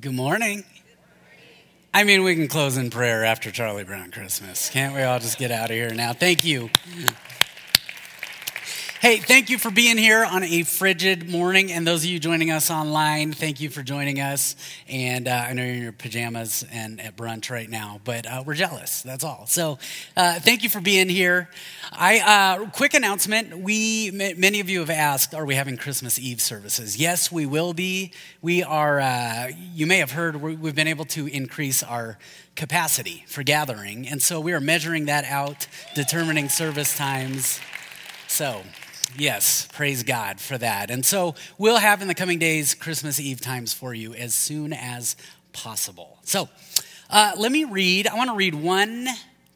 Good morning. I mean, we can close in prayer after Charlie Brown Christmas. Can't we all just get out of here now? Thank you. Hey, thank you for being here on a frigid morning. And those of you joining us online, thank you for joining us. And uh, I know you're in your pajamas and at brunch right now, but uh, we're jealous. That's all. So uh, thank you for being here. I uh, quick announcement. We many of you have asked, are we having Christmas Eve services? Yes, we will be. We are. Uh, you may have heard we've been able to increase our capacity for gathering, and so we are measuring that out, determining service times. So Yes, praise God for that. And so we'll have in the coming days Christmas Eve times for you as soon as possible. So uh, let me read. I want to read one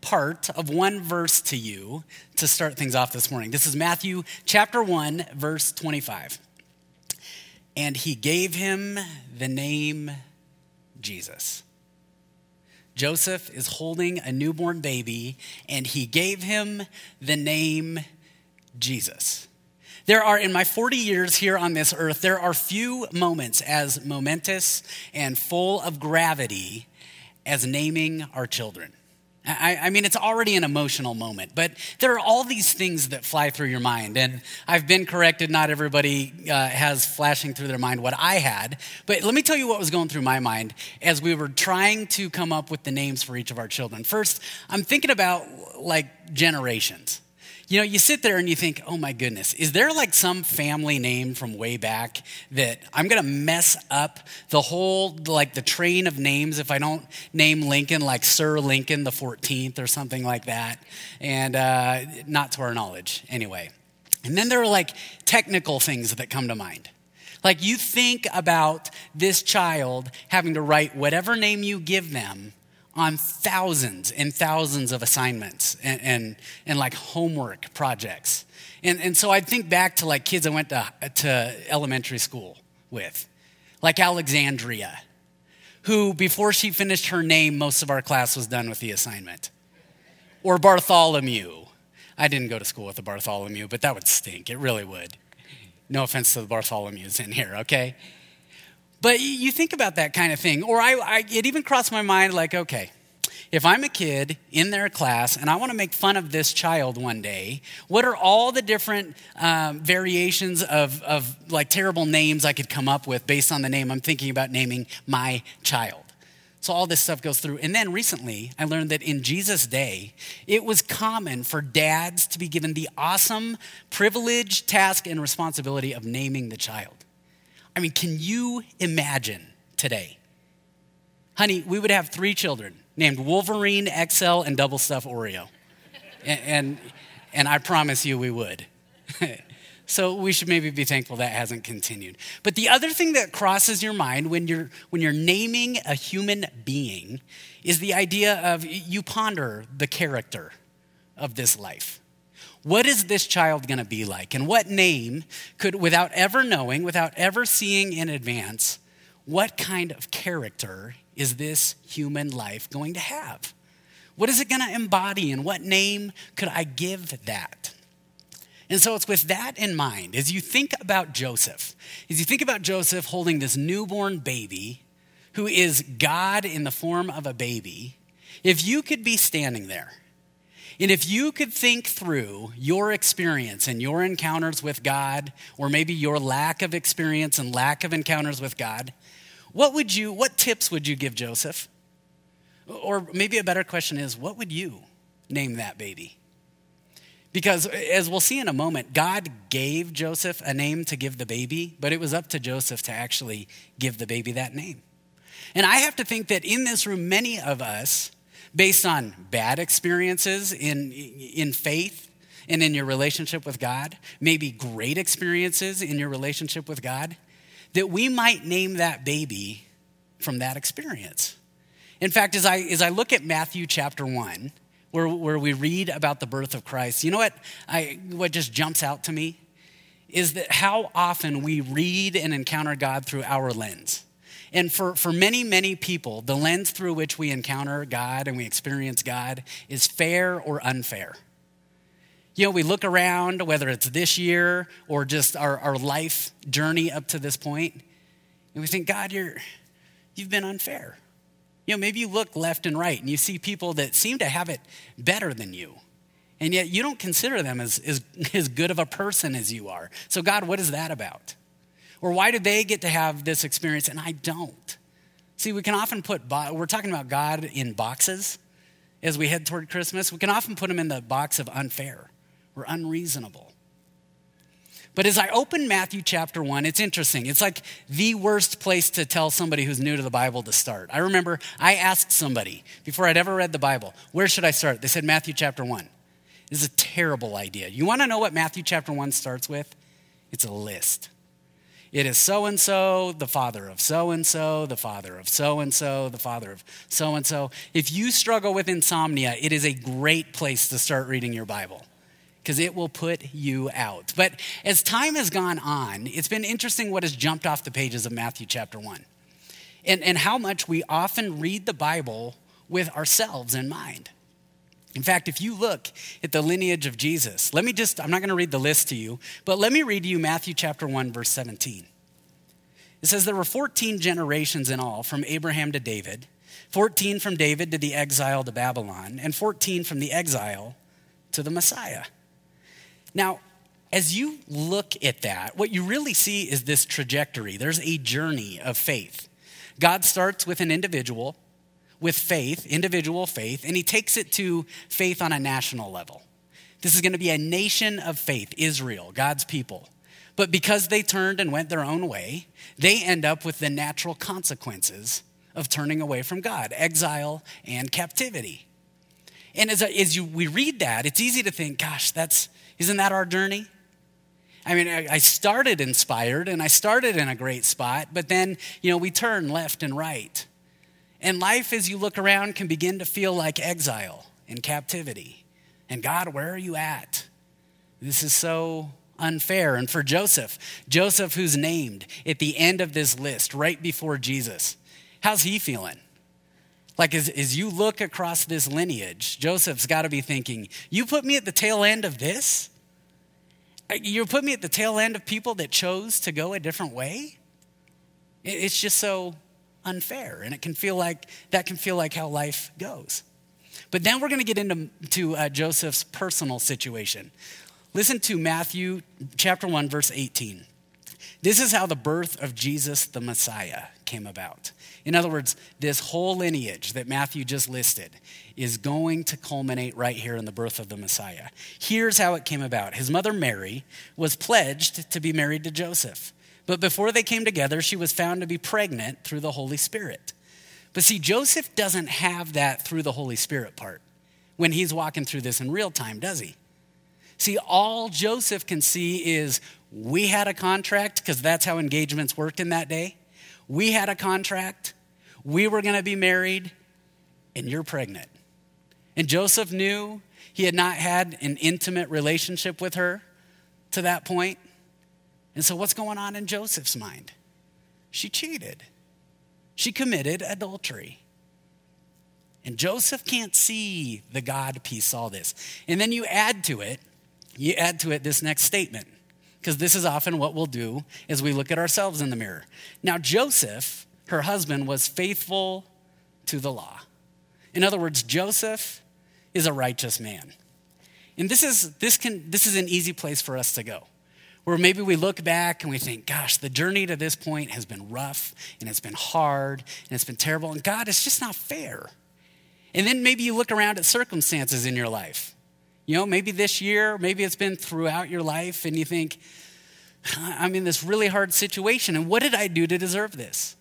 part of one verse to you to start things off this morning. This is Matthew chapter 1, verse 25. And he gave him the name Jesus. Joseph is holding a newborn baby, and he gave him the name Jesus. There are, in my 40 years here on this earth, there are few moments as momentous and full of gravity as naming our children. I, I, mean, it's already an emotional moment, but there are all these things that fly through your mind. And I've been corrected, not everybody uh, has flashing through their mind what I had. But let me tell you what was going through my mind as we were trying to come up with the names for each of our children. First, I'm thinking about like generations. You know, you sit there and you think, oh my goodness, is there like some family name from way back that I'm going to mess up the whole, like the train of names if I don't name Lincoln like Sir Lincoln the 14th or something like that? And uh, not to our knowledge, anyway. And then there are like technical things that come to mind. Like you think about this child having to write whatever name you give them on thousands and thousands of assignments and, and, and like homework projects. And, and so I'd think back to like kids I went to, to elementary school with, like Alexandria, who before she finished her name, most of our class was done with the assignment. Or Bartholomew. I didn't go to school with a Bartholomew, but that would stink. It really would. No offense to the Bartholomews in here, okay? But you think about that kind of thing. Or I, I, it even crossed my mind like, okay, if I'm a kid in their class and I want to make fun of this child one day, what are all the different um, variations of, of like terrible names I could come up with based on the name I'm thinking about naming my child? So all this stuff goes through. And then recently, I learned that in Jesus' day, it was common for dads to be given the awesome privilege, task, and responsibility of naming the child. I mean, can you imagine today? Honey, we would have three children named Wolverine, XL, and Double Stuff Oreo. and, and, and I promise you we would. so we should maybe be thankful that hasn't continued. But the other thing that crosses your mind when you're, when you're naming a human being is the idea of you ponder the character of this life. What is this child going to be like? And what name could, without ever knowing, without ever seeing in advance, what kind of character is this human life going to have? What is it going to embody, and what name could I give that? And so it's with that in mind, as you think about Joseph, as you think about Joseph holding this newborn baby who is God in the form of a baby, if you could be standing there, and if you could think through your experience and your encounters with God, or maybe your lack of experience and lack of encounters with God, what would you, what tips would you give Joseph? Or maybe a better question is, what would you name that baby? Because as we'll see in a moment, God gave Joseph a name to give the baby, but it was up to Joseph to actually give the baby that name. And I have to think that in this room, many of us based on bad experiences in, in faith and in your relationship with God, maybe great experiences in your relationship with God, that we might name that baby from that experience. In fact, as I, as I look at Matthew chapter 1, where, where we read about the birth of Christ, you know what, I, what just jumps out to me? Is that how often we read and encounter God through our lens. And for, for many, many people, the lens through which we encounter God and we experience God is fair or unfair. You know, we look around, whether it's this year or just our, our life journey up to this point, and we think, God, you're, you've been unfair. You know, maybe you look left and right and you see people that seem to have it better than you. And yet you don't consider them as, as, as good of a person as you are. So, God, what is that about? Or why do they get to have this experience and I don't? See, we can often put, we're talking about God in boxes as we head toward Christmas. We can often put him in the box of unfair or unreasonable. But as I open Matthew chapter 1, it's interesting. It's like the worst place to tell somebody who's new to the Bible to start. I remember I asked somebody before I'd ever read the Bible, where should I start? They said Matthew chapter 1. This is a terrible idea. You want to know what Matthew chapter 1 starts with? It's a list. It is so and so, the father of so and so, the father of so and so, the father of so and so. If you struggle with insomnia, it is a great place to start reading your Bible because it will put you out. But as time has gone on, it's been interesting what has jumped off the pages of Matthew chapter 1 and, and how much we often read the Bible with ourselves in mind. In fact, if you look at the lineage of Jesus, let me just, I'm not going to read the list to you, but let me read to you Matthew chapter 1, verse 17. It says, There were 14 generations in all from Abraham to David, 14 from David to the exile to Babylon, and 14 from the exile to the Messiah. Now, as you look at that, what you really see is this trajectory. There's a journey of faith. God starts with an individual, with faith, individual faith, and he takes it to faith on a national level. This is going to be a nation of faith, Israel, God's people. But because they turned and went their own way, they end up with the natural consequences of turning away from God exile and captivity. And as, as you, we read that, it's easy to think, gosh, that's, isn't that our journey? I mean, I started inspired and I started in a great spot, but then, you know, we turn left and right. And life, as you look around, can begin to feel like exile and captivity. And God, where are you at? This is so unfair. And for Joseph, Joseph, who's named at the end of this list, right before Jesus, how's he feeling? Like, as, as you look across this lineage, Joseph's got to be thinking, You put me at the tail end of this? Uh, you put me at the tail end of people that chose to go a different way? It's just so unfair, and it can feel like that can feel like how life goes. But then we're going to get into to, uh, Joseph's personal situation. Listen to Matthew chapter 1, verse 18. This is how the birth of Jesus the Messiah came about. In other words, this whole lineage that Matthew just listed is going to culminate right here in the birth of the Messiah. Here's how it came about His mother Mary was pledged to be married to Joseph. But before they came together, she was found to be pregnant through the Holy Spirit. But see, Joseph doesn't have that through the Holy Spirit part when he's walking through this in real time, does he? See, all Joseph can see is we had a contract because that's how engagements worked in that day. We had a contract we were going to be married, and you're pregnant. And Joseph knew he had not had an intimate relationship with her to that point. And so, what's going on in Joseph's mind? She cheated, she committed adultery. And Joseph can't see the God piece, all this. And then you add to it, you add to it this next statement, because this is often what we'll do as we look at ourselves in the mirror. Now, Joseph her husband was faithful to the law. In other words, Joseph is a righteous man. And this is, this, can, this is an easy place for us to go, where maybe we look back and we think, gosh, the journey to this point has been rough and it's been hard and it's been terrible, and God, it's just not fair. And then maybe you look around at circumstances in your life. You know, maybe this year, maybe it's been throughout your life, and you think, I'm in this really hard situation, and what did I do to deserve this?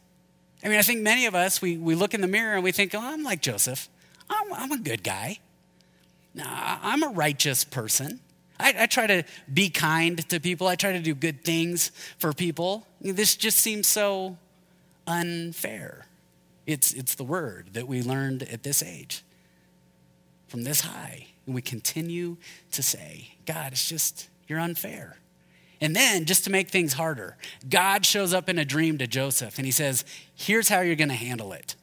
I mean, I think many of us, we, we look in the mirror and we think, oh, I'm like Joseph. I'm, I'm a good guy. I'm a righteous person. I, I, try to be kind to people. I try to do good things for people. This just seems so unfair. It's, it's the word that we learned at this age from this high. And we continue to say, God, it's just, you're unfair. And then, just to make things harder, God shows up in a dream to Joseph and he says, Here's how you're going to handle it.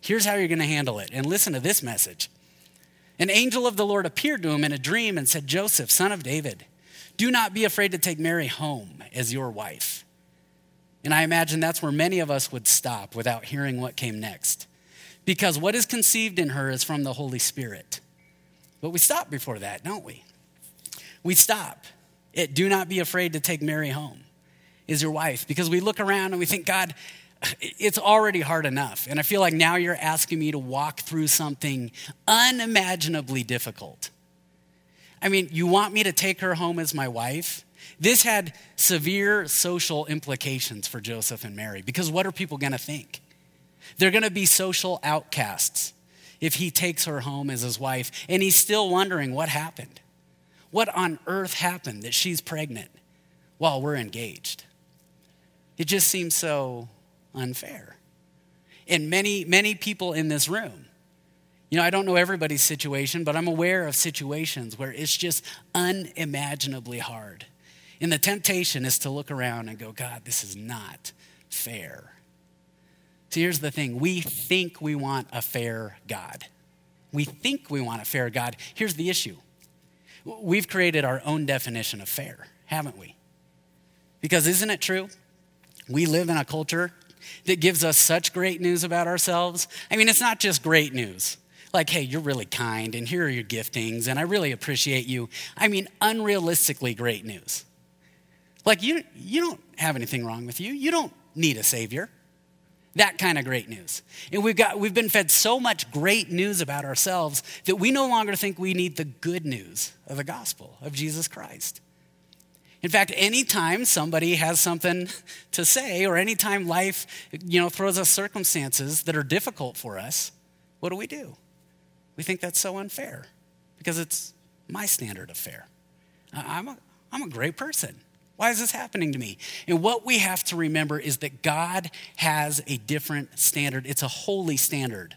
Here's how you're going to handle it. And listen to this message. An angel of the Lord appeared to him in a dream and said, Joseph, son of David, do not be afraid to take Mary home as your wife. And I imagine that's where many of us would stop without hearing what came next. Because what is conceived in her is from the Holy Spirit. But we stop before that, don't we? We stop. It, do not be afraid to take Mary home, is your wife. Because we look around and we think, God, it's already hard enough. And I feel like now you're asking me to walk through something unimaginably difficult. I mean, you want me to take her home as my wife? This had severe social implications for Joseph and Mary because what are people going to think? They're going to be social outcasts if he takes her home as his wife and he's still wondering what happened. What on earth happened that she's pregnant while we're engaged? It just seems so unfair. And many, many people in this room, you know, I don't know everybody's situation, but I'm aware of situations where it's just unimaginably hard. And the temptation is to look around and go, God, this is not fair. So here's the thing we think we want a fair God. We think we want a fair God. Here's the issue we've created our own definition of fair, haven't we? Because isn't it true? We live in a culture that gives us such great news about ourselves. I mean, it's not just great news. Like, hey, you're really kind, and here are your giftings, and I really appreciate you. I mean, unrealistically great news. Like, you, you don't have anything wrong with you. You don't need a savior. That kind of great news. And we've, got, we've been fed so much great news about ourselves that we no longer think we need the good news of the gospel of Jesus Christ. In fact, anytime somebody has something to say, or anytime life you know, throws us circumstances that are difficult for us, what do we do? We think that's so unfair because it's my standard of fair. I'm a, I'm a great person. Why is this happening to me? And what we have to remember is that God has a different standard. It's a holy standard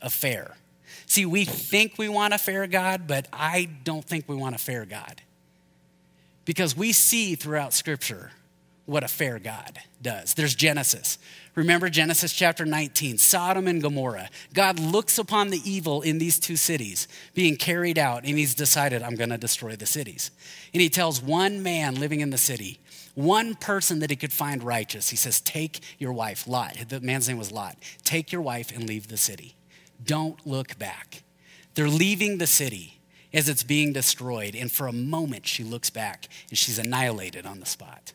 of fair. See, we think we want a fair God, but I don't think we want a fair God. Because we see throughout Scripture what a fair God does. There's Genesis. Remember Genesis chapter 19, Sodom and Gomorrah. God looks upon the evil in these two cities being carried out, and he's decided, I'm going to destroy the cities. And he tells one man living in the city, one person that he could find righteous, he says, Take your wife, Lot. The man's name was Lot. Take your wife and leave the city. Don't look back. They're leaving the city as it's being destroyed, and for a moment she looks back and she's annihilated on the spot.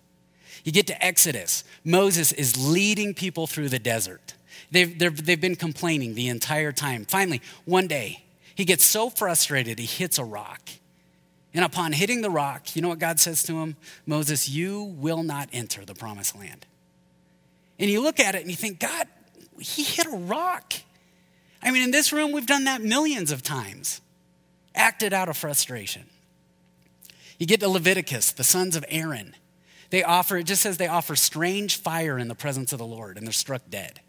You get to Exodus. Moses is leading people through the desert. They've, they've been complaining the entire time. Finally, one day, he gets so frustrated, he hits a rock. And upon hitting the rock, you know what God says to him? Moses, you will not enter the promised land. And you look at it and you think, God, he hit a rock. I mean, in this room, we've done that millions of times, acted out of frustration. You get to Leviticus, the sons of Aaron. They offer, it just says they offer strange fire in the presence of the Lord and they're struck dead.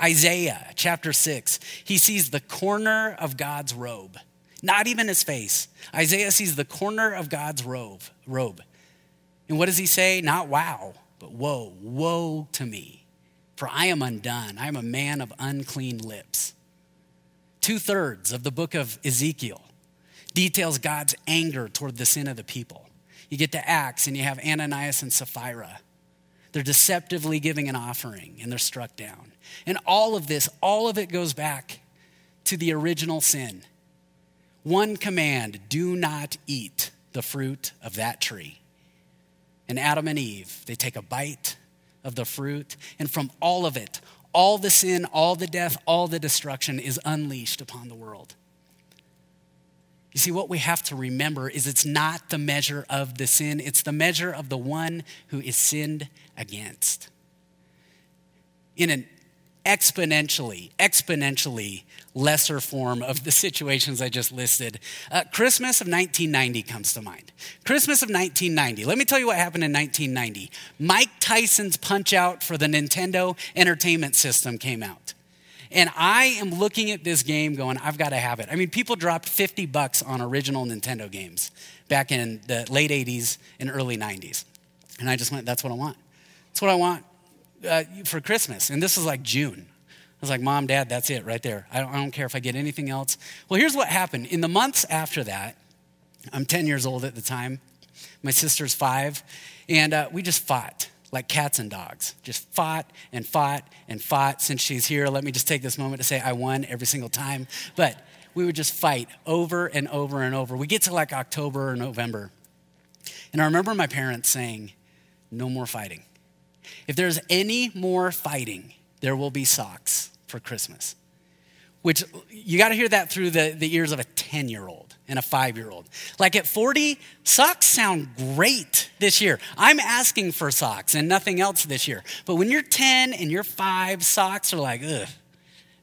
Isaiah chapter 6, he sees the corner of God's robe, not even his face. Isaiah sees the corner of God's robe. robe. And what does he say? Not wow, but woe, woe to me, for I am undone. I am a man of unclean lips. Two thirds of the book of Ezekiel details God's anger toward the sin of the people. You get to Acts and you have Ananias and Sapphira. They're deceptively giving an offering and they're struck down. And all of this, all of it goes back to the original sin. One command do not eat the fruit of that tree. And Adam and Eve, they take a bite of the fruit, and from all of it, all the sin, all the death, all the destruction is unleashed upon the world. You see, what we have to remember is it's not the measure of the sin, it's the measure of the one who is sinned against. In an exponentially, exponentially lesser form of the situations I just listed, uh, Christmas of 1990 comes to mind. Christmas of 1990. Let me tell you what happened in 1990. Mike Tyson's Punch Out for the Nintendo Entertainment System came out. And I am looking at this game going, I've got to have it. I mean, people dropped 50 bucks on original Nintendo games back in the late 80s and early 90s. And I just went, that's what I want. That's what I want uh, for Christmas. And this was like June. I was like, Mom, Dad, that's it right there. I don't, I don't care if I get anything else. Well, here's what happened. In the months after that, I'm 10 years old at the time, my sister's five, and uh, we just fought like cats and dogs, just fought and fought and fought. Since she's here, let me just take this moment to say I won every single time. But we would just fight over and over and over. We get to like October or November. And I remember my parents saying, No more fighting. If there's any more fighting, there will be socks for Christmas. Which you got to hear that through the, the ears of a 10 year old and a five year old. Like at 40, socks sound great this year. I'm asking for socks and nothing else this year. But when you're 10 and you're five, socks are like, ugh.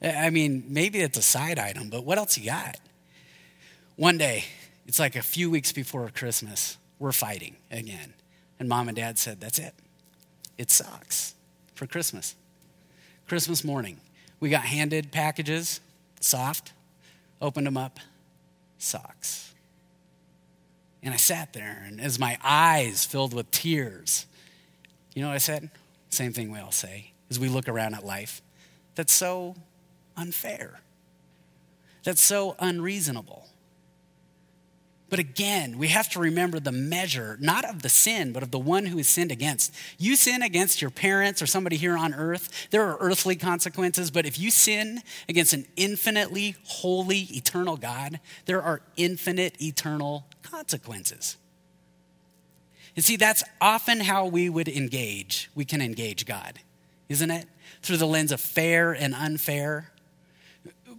I mean, maybe it's a side item, but what else you got? One day, it's like a few weeks before Christmas, we're fighting again. And mom and dad said, That's it. It socks for Christmas. Christmas morning, we got handed packages, soft, opened them up, socks. And I sat there, and as my eyes filled with tears, you know what I said? Same thing we all say as we look around at life. That's so unfair. That's so unreasonable. But again, we have to remember the measure, not of the sin, but of the one who is sinned against. You sin against your parents or somebody here on earth, there are earthly consequences. But if you sin against an infinitely holy, eternal God, there are infinite, eternal consequences. And see, that's often how we would engage. We can engage God, isn't it? Through the lens of fair and unfair.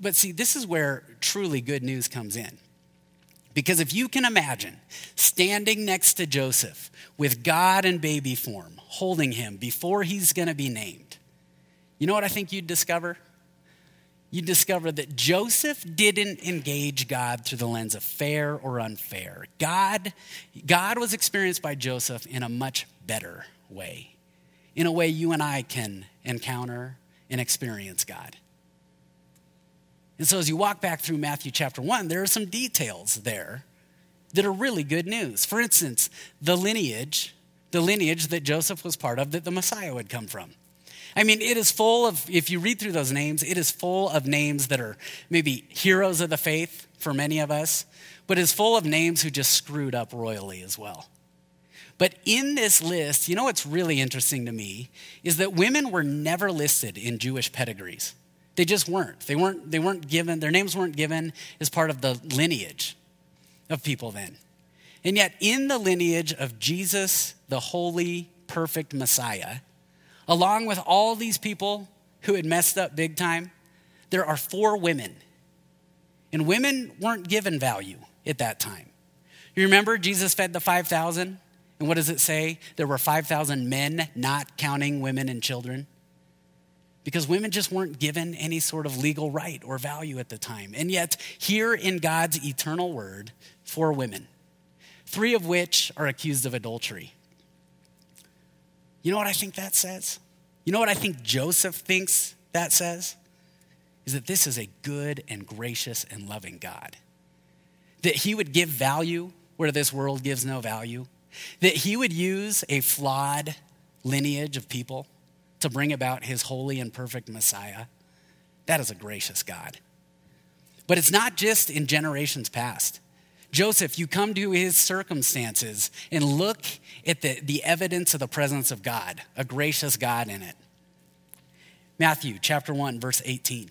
But see, this is where truly good news comes in. Because if you can imagine standing next to Joseph with God in baby form, holding him before he's going to be named, you know what I think you'd discover? You'd discover that Joseph didn't engage God through the lens of fair or unfair. God, God was experienced by Joseph in a much better way, in a way you and I can encounter and experience God. And so as you walk back through Matthew chapter 1, there are some details there that are really good news. For instance, the lineage, the lineage that Joseph was part of that the Messiah would come from. I mean, it is full of, if you read through those names, it is full of names that are maybe heroes of the faith for many of us, but is full of names who just screwed up royally as well. But in this list, you know what's really interesting to me is that women were never listed in Jewish pedigrees. They just weren't. They weren't, they weren't given, their names weren't given as part of the lineage of people then. And yet, in the lineage of Jesus, the holy, perfect Messiah, along with all these people who had messed up big time, there are four women. And women weren't given value at that time. You remember Jesus fed the 5,000? And what does it say? There were 5,000 men, not counting women and children because women just weren't given any sort of legal right or value at the time. And yet, here in God's eternal word, four women, three of which are accused of adultery. You know what I think that says? You know what I think Joseph thinks that says? Is that this is a good and gracious and loving God. That he would give value where this world gives no value. That he would use a flawed lineage of people to bring about his holy and perfect Messiah, that is a gracious God. But it's not just in generations past. Joseph, you come to his circumstances and look at the, the evidence of the presence of God, a gracious God in it. Matthew chapter 1, verse 18.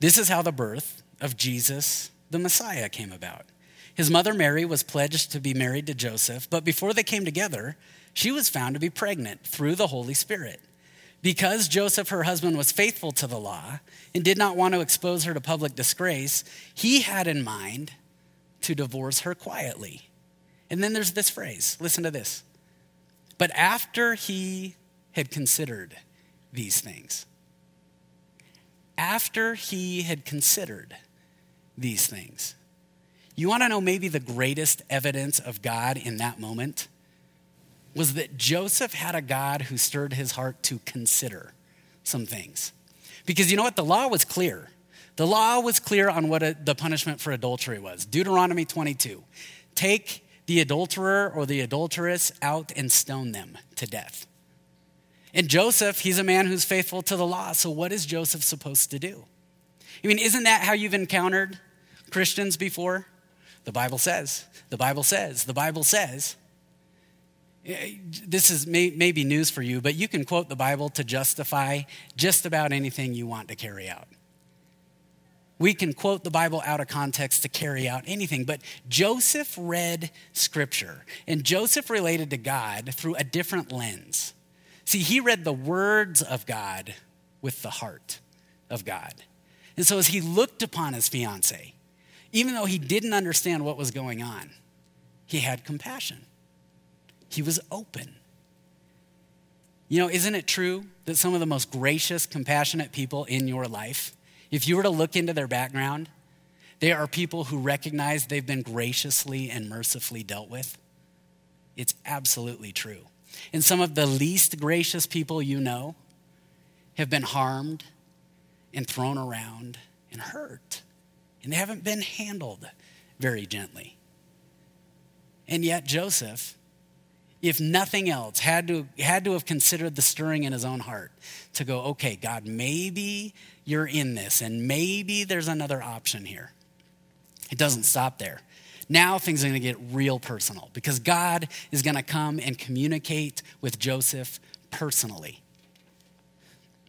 This is how the birth of Jesus, the Messiah, came about. His mother Mary was pledged to be married to Joseph, but before they came together, she was found to be pregnant through the Holy Spirit. Because Joseph, her husband, was faithful to the law and did not want to expose her to public disgrace, he had in mind to divorce her quietly. And then there's this phrase listen to this. But after he had considered these things, after he had considered these things, you want to know maybe the greatest evidence of God in that moment? Was that Joseph had a God who stirred his heart to consider some things. Because you know what? The law was clear. The law was clear on what a, the punishment for adultery was. Deuteronomy 22 take the adulterer or the adulteress out and stone them to death. And Joseph, he's a man who's faithful to the law. So, what is Joseph supposed to do? I mean, isn't that how you've encountered Christians before? The Bible says, the Bible says, the Bible says. Eh, this is may, maybe news for you, but you can quote the Bible to justify just about anything you want to carry out. We can quote the Bible out of context to carry out anything, but Joseph read scripture, and Joseph related to God through a different lens. See, he read the words of God with the heart of God. And so as he looked upon his fiance, even though he didn't understand what was going on, he had compassion. He was open. You know, isn't it true that some of the most gracious, compassionate people in your life, if you were to look into their background, they are people who recognize they've been graciously and mercifully dealt with? It's absolutely true. And some of the least gracious people you know have been harmed and thrown around and hurt, and they haven't been handled very gently. And yet, Joseph if nothing else, had to, had to have considered the stirring in his own heart to go, okay, God, maybe you're in this, and maybe there's another option here. It doesn't stop there. Now things are going to get real personal because God is going to come and communicate with Joseph personally.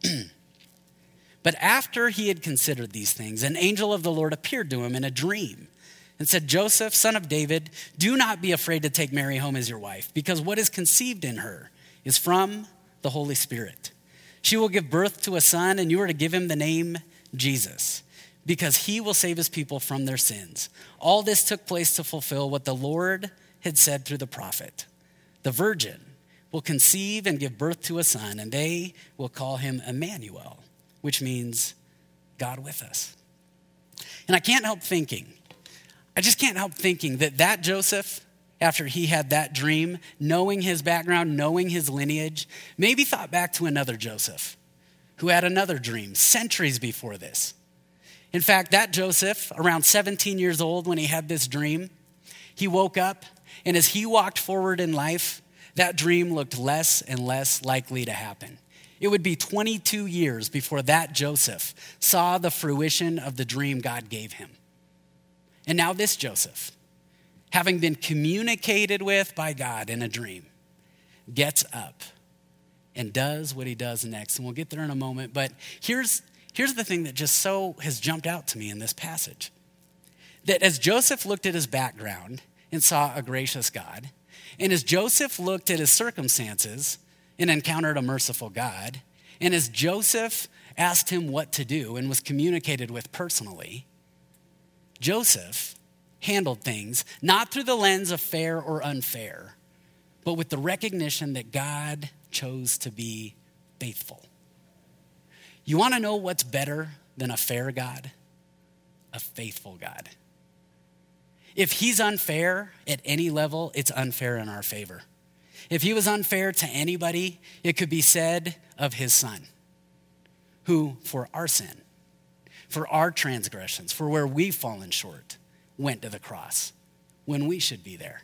but after he had considered these things, an angel of the Lord appeared to him in a dream and said, Joseph, son of David, do not be afraid to take Mary home as your wife, because what is conceived in her is from the Holy Spirit. She will give birth to a son, and you are to give him the name Jesus, because he will save his people from their sins. All this took place to fulfill what the Lord had said through the prophet The virgin will conceive and give birth to a son, and they will call him Emmanuel, which means God with us. And I can't help thinking, I just can't help thinking that that Joseph, after he had that dream, knowing his background, knowing his lineage, maybe thought back to another Joseph who had another dream centuries before this. In fact, that Joseph, around 17 years old when he had this dream, he woke up, and as he walked forward in life, that dream looked less and less likely to happen. It would be 22 years before that Joseph saw the fruition of the dream God gave him. And now, this Joseph, having been communicated with by God in a dream, gets up and does what he does next. And we'll get there in a moment. But here's, here's the thing that just so has jumped out to me in this passage that as Joseph looked at his background and saw a gracious God, and as Joseph looked at his circumstances and encountered a merciful God, and as Joseph asked him what to do and was communicated with personally, Joseph handled things not through the lens of fair or unfair, but with the recognition that God chose to be faithful. You want to know what's better than a fair God? A faithful God. If he's unfair at any level, it's unfair in our favor. If he was unfair to anybody, it could be said of his son, who, for our sin, for our transgressions, for where we've fallen short, went to the cross when we should be there.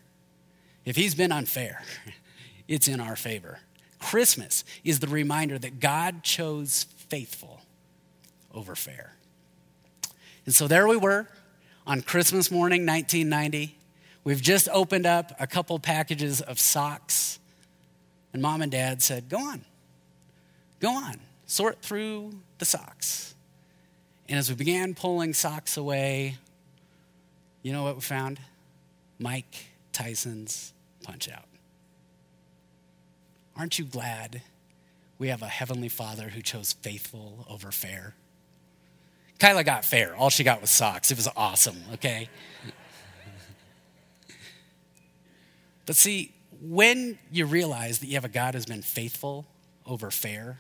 If he's been unfair, it's in our favor. Christmas is the reminder that God chose faithful over fair. And so there we were on Christmas morning, 1990. We've just opened up a couple packages of socks, and mom and dad said, Go on, go on, sort through the socks. And as we began pulling socks away, you know what we found? Mike Tyson's Punch Out. Aren't you glad we have a Heavenly Father who chose faithful over fair? Kyla got fair. All she got was socks. It was awesome, okay? but see, when you realize that you have a God who's been faithful over fair,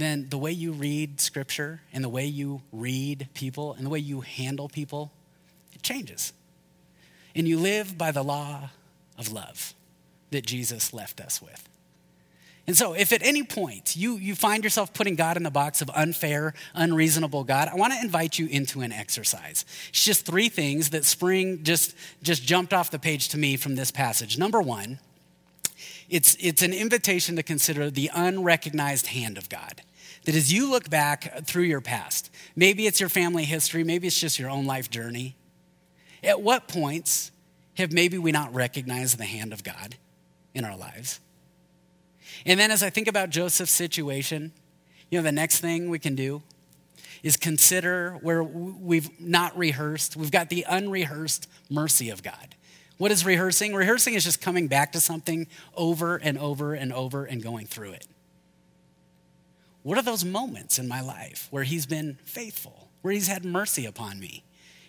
then the way you read scripture and the way you read people and the way you handle people, it changes. And you live by the law of love that Jesus left us with. And so, if at any point you, you find yourself putting God in the box of unfair, unreasonable God, I want to invite you into an exercise. It's just three things that spring just, just jumped off the page to me from this passage. Number one, it's, it's an invitation to consider the unrecognized hand of God. That as you look back through your past, maybe it's your family history, maybe it's just your own life journey, at what points have maybe we not recognized the hand of God? in our lives. And then as I think about Joseph's situation, you know, the next thing we can do is consider where we've not rehearsed. We've got the unrehearsed mercy of God. What is rehearsing? Rehearsing is just coming back to something over and over and over and going through it. What are those moments in my life where He's been faithful, where He's had mercy upon me?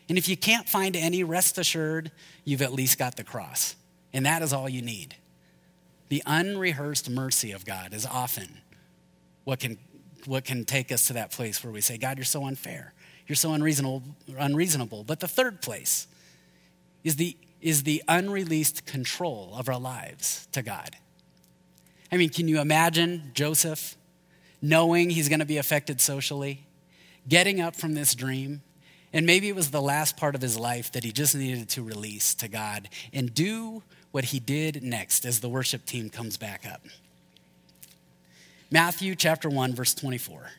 And if you can't find any, rest assured, you've at least got the cross. And that is all you need. The unrehearsed mercy of God is often what can, what can take us to that place where we say, God, you're so unfair. You're so unreasonable, unreasonable. But the third place is the, is the unreleased control of our lives to God. I mean, can you imagine Joseph knowing he's going to be affected socially, getting up from this dream, and maybe it was the last part of his life that he just needed to release to God and do what he did next as the worship team comes back up. Matthew chapter 1 verse 24.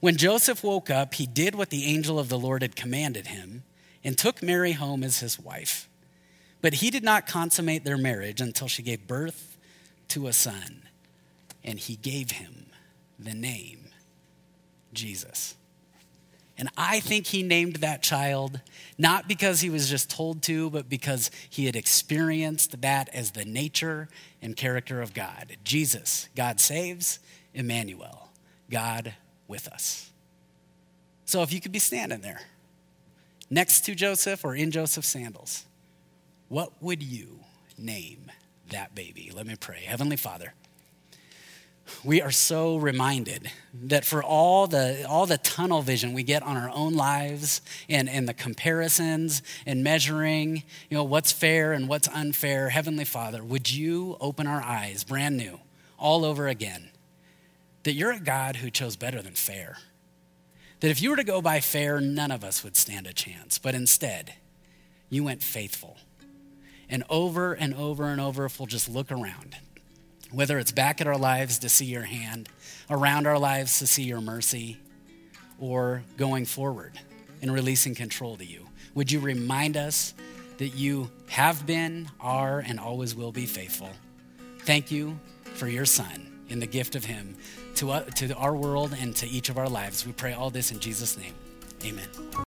When Joseph woke up, he did what the angel of the Lord had commanded him and took Mary home as his wife. But he did not consummate their marriage until she gave birth to a son, and he gave him the name Jesus. And I think he named that child not because he was just told to, but because he had experienced that as the nature and character of God. Jesus, God saves, Emmanuel, God with us. So if you could be standing there next to Joseph or in Joseph's sandals, what would you name that baby? Let me pray. Heavenly Father, we are so reminded that for all the, all the tunnel vision we get on our own lives and, and the comparisons and measuring, you know, what's fair and what's unfair, Heavenly Father, would you open our eyes brand new, all over again, that you're a God who chose better than fair. That if you were to go by fair, none of us would stand a chance. But instead, you went faithful. And over and over and over, if we'll just look around, whether it's back at our lives to see your hand, around our lives to see your mercy, or going forward and releasing control to you. Would you remind us that you have been, are, and always will be faithful? Thank you for your Son and the gift of Him to, uh, to our world and to each of our lives. We pray all this in Jesus' name. Amen.